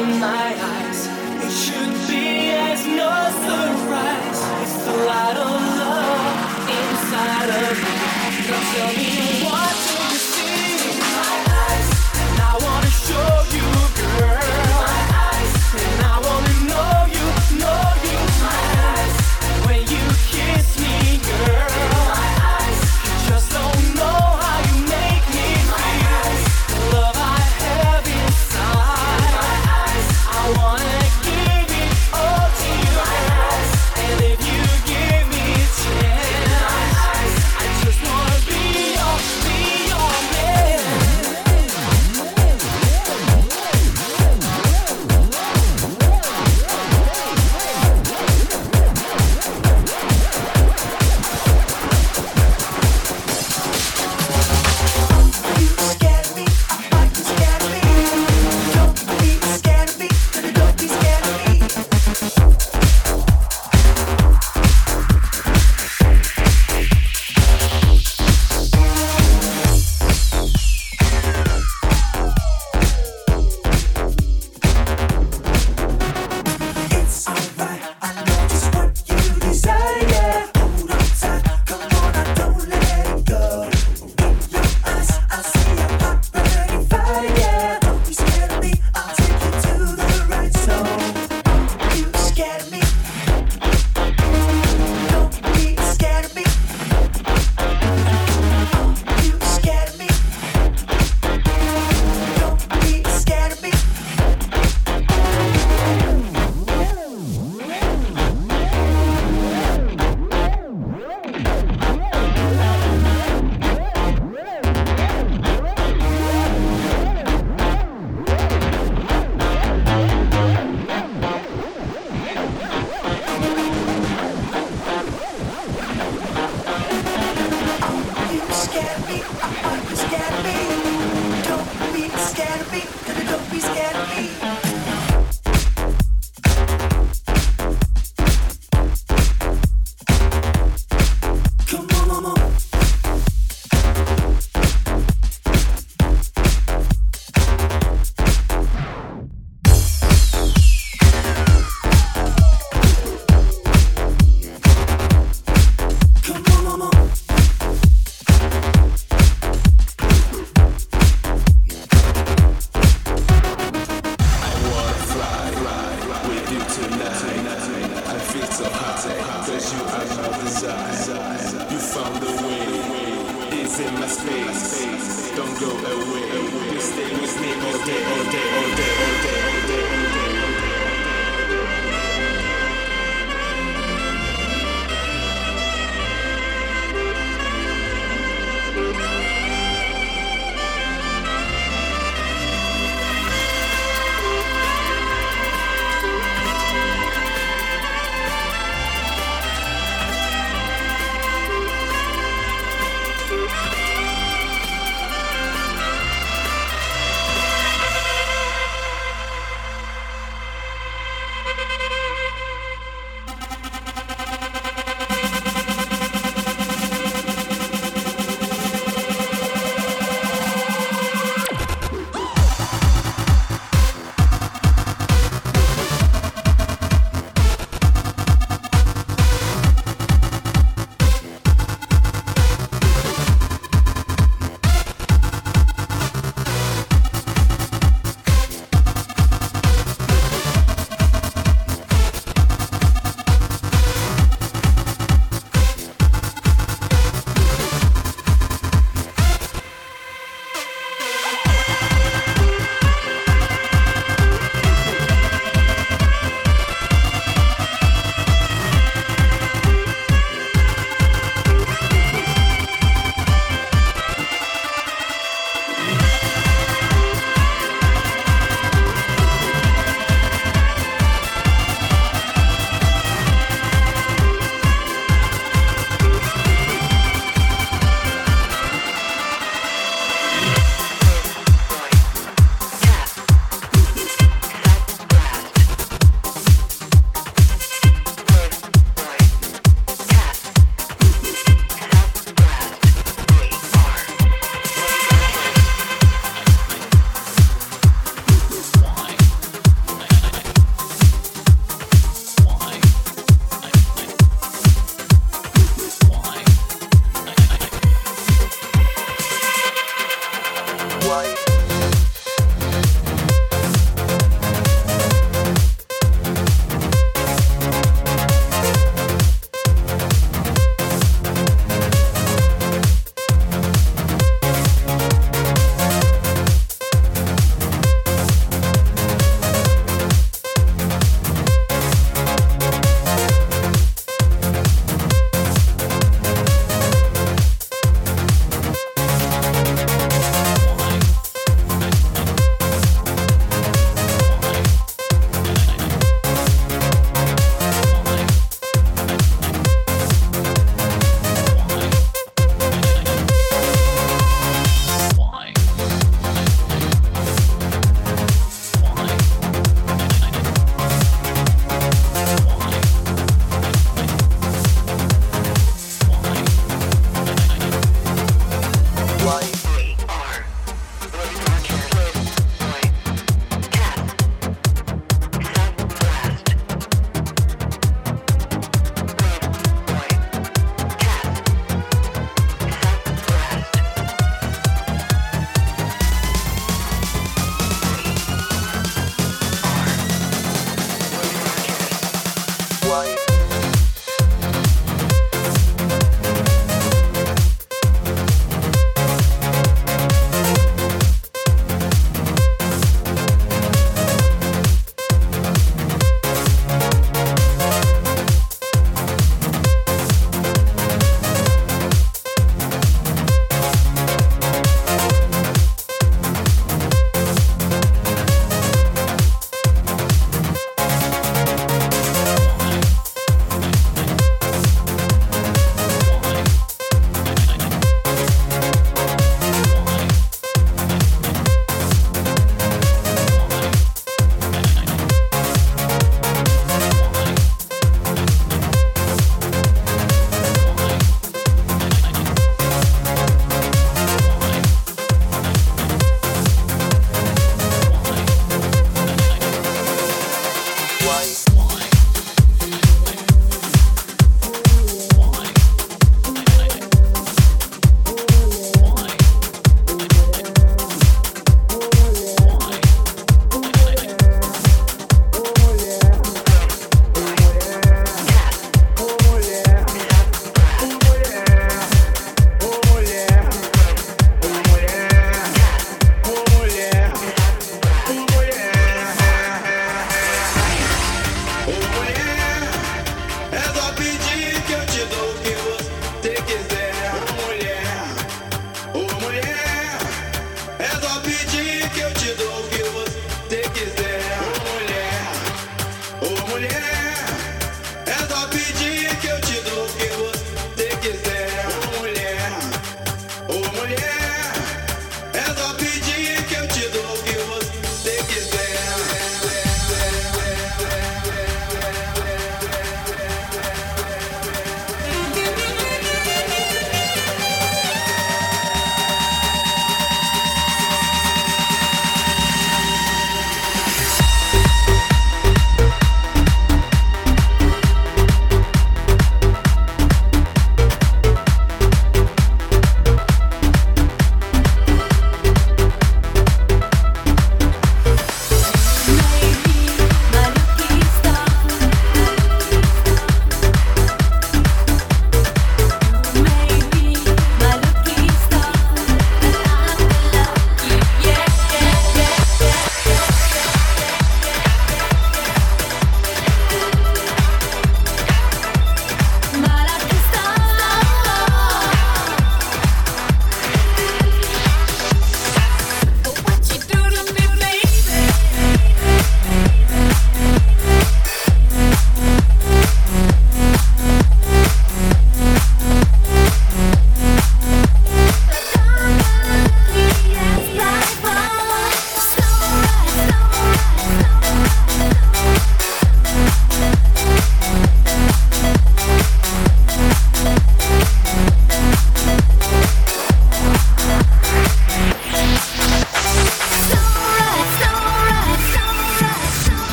in my eyes. It should be as no surprise. It's the light of love inside of me. Don't tell me.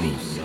mismos.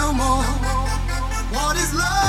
no more. What is love?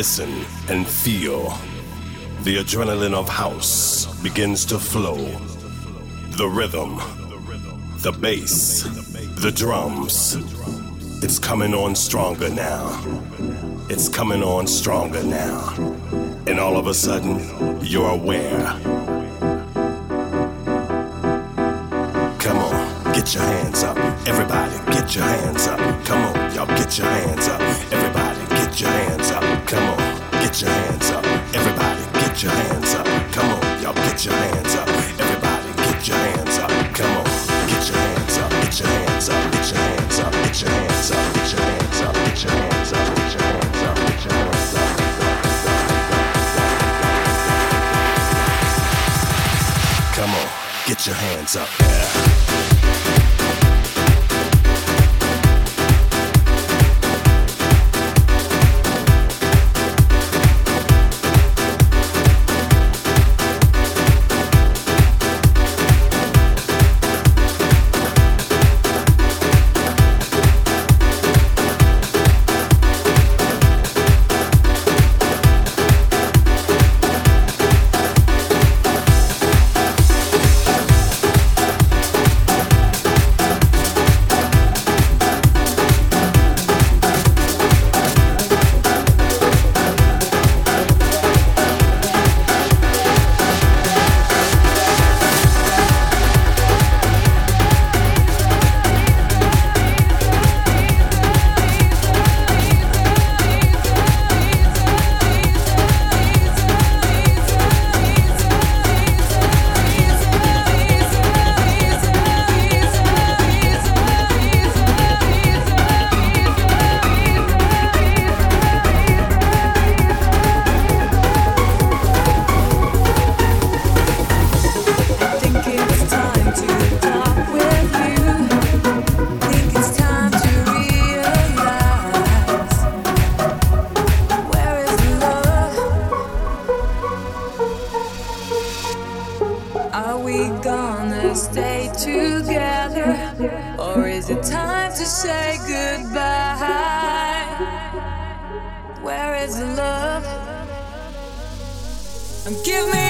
Listen, and feel. The adrenaline of house begins to flow. The rhythm, the bass, the drums. It's coming on stronger now. It's coming on stronger now. And all of a sudden, you're aware. Come on, get your hands up. Everybody, get your hands up. Come on, y'all, get your hands up. Get your hands up. Everybody, get your hands up. Come on, get your hands up. Get your hands up. Get your hands up. Get your hands up. Get your hands up. Get your hands up. Get your hands up. Get your hands up. Come on, get your hands up. Yeah. Is love? Give me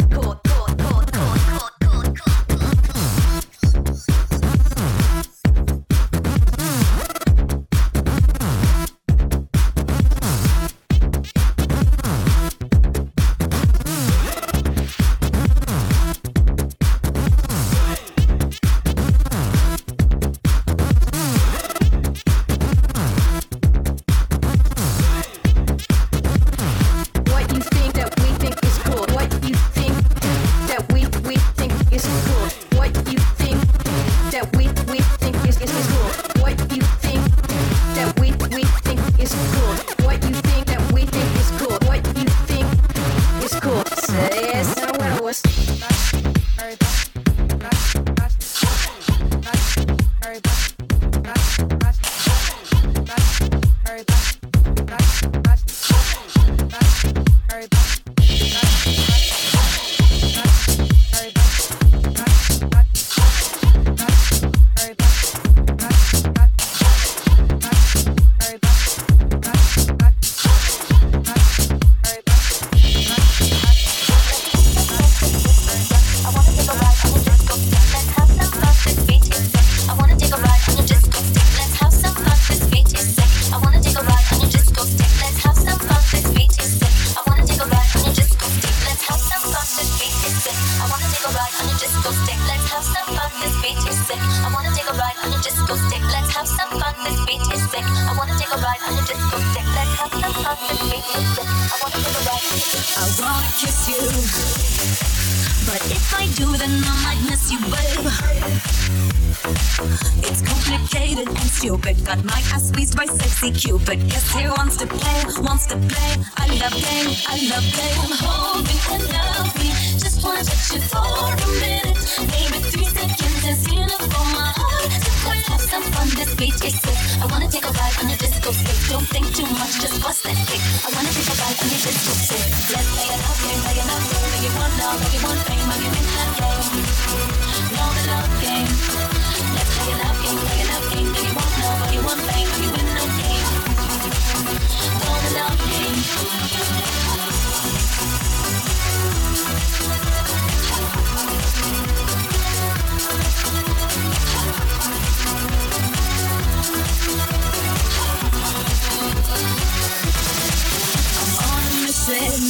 passion.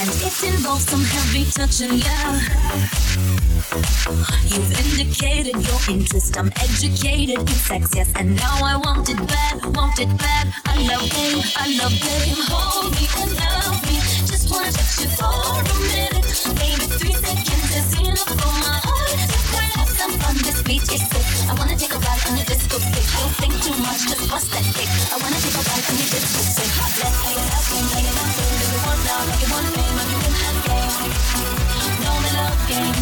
And it involves some heavy touching, yeah. You've indicated your interest, I'm educated in sex, yes. And now I want it bad, want it bad. I love game, I love game. Hold me and love me. Just wanna touch you for a minute. Maybe three seconds is enough for my I'm from this beach is sick. I wanna take a ride on your disco stick. Don't think too much, just bust that kick. I wanna take a ride on your disco stick. Let's play it up, play it up. Do we want love? Do you want fame? Or you can have game. No the love game.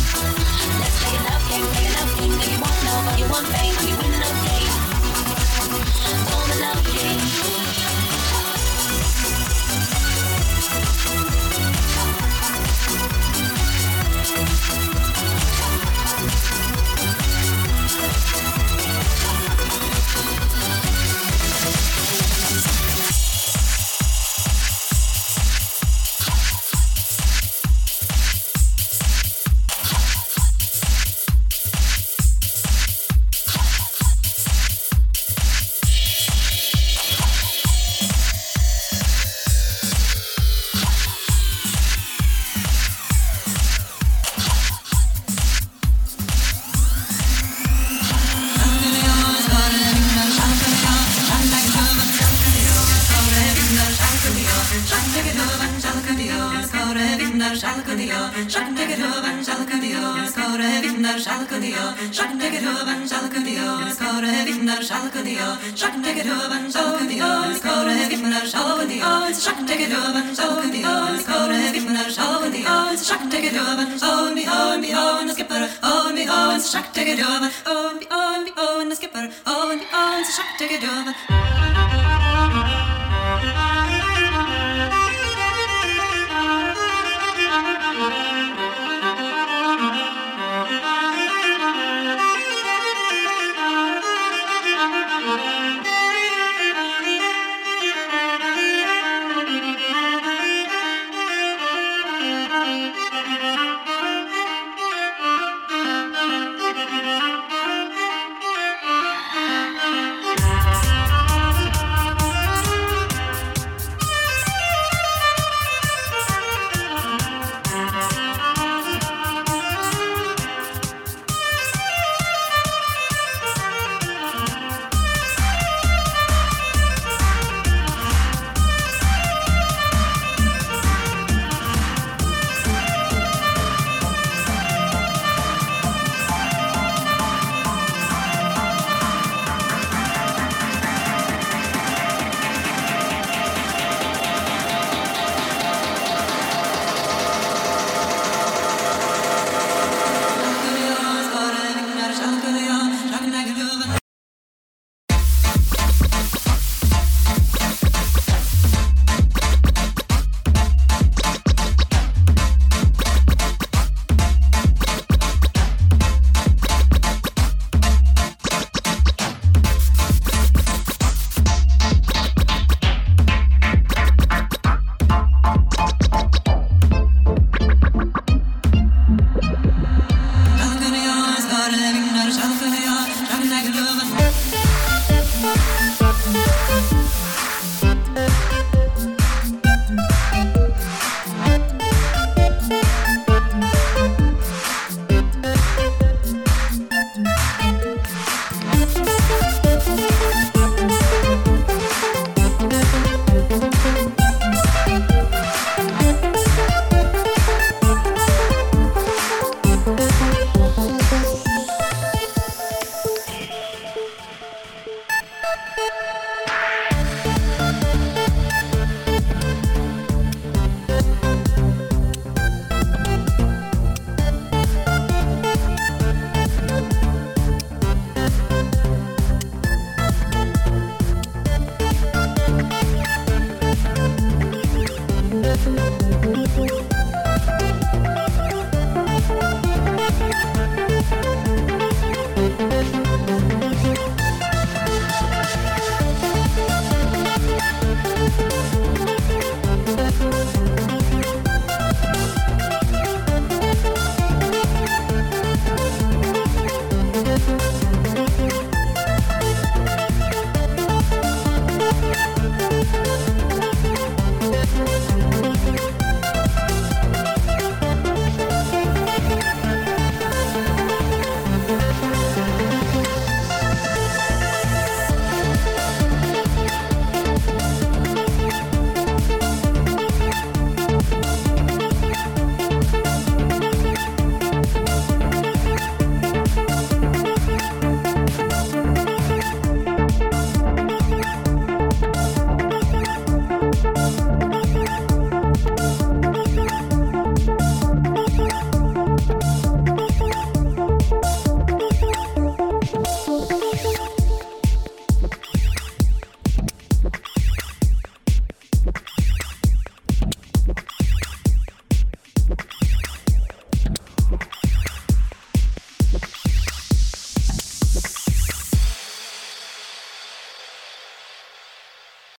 Let's play it game, play it up. Do you want love? Or you want fame? Or you win the love game. No the love game.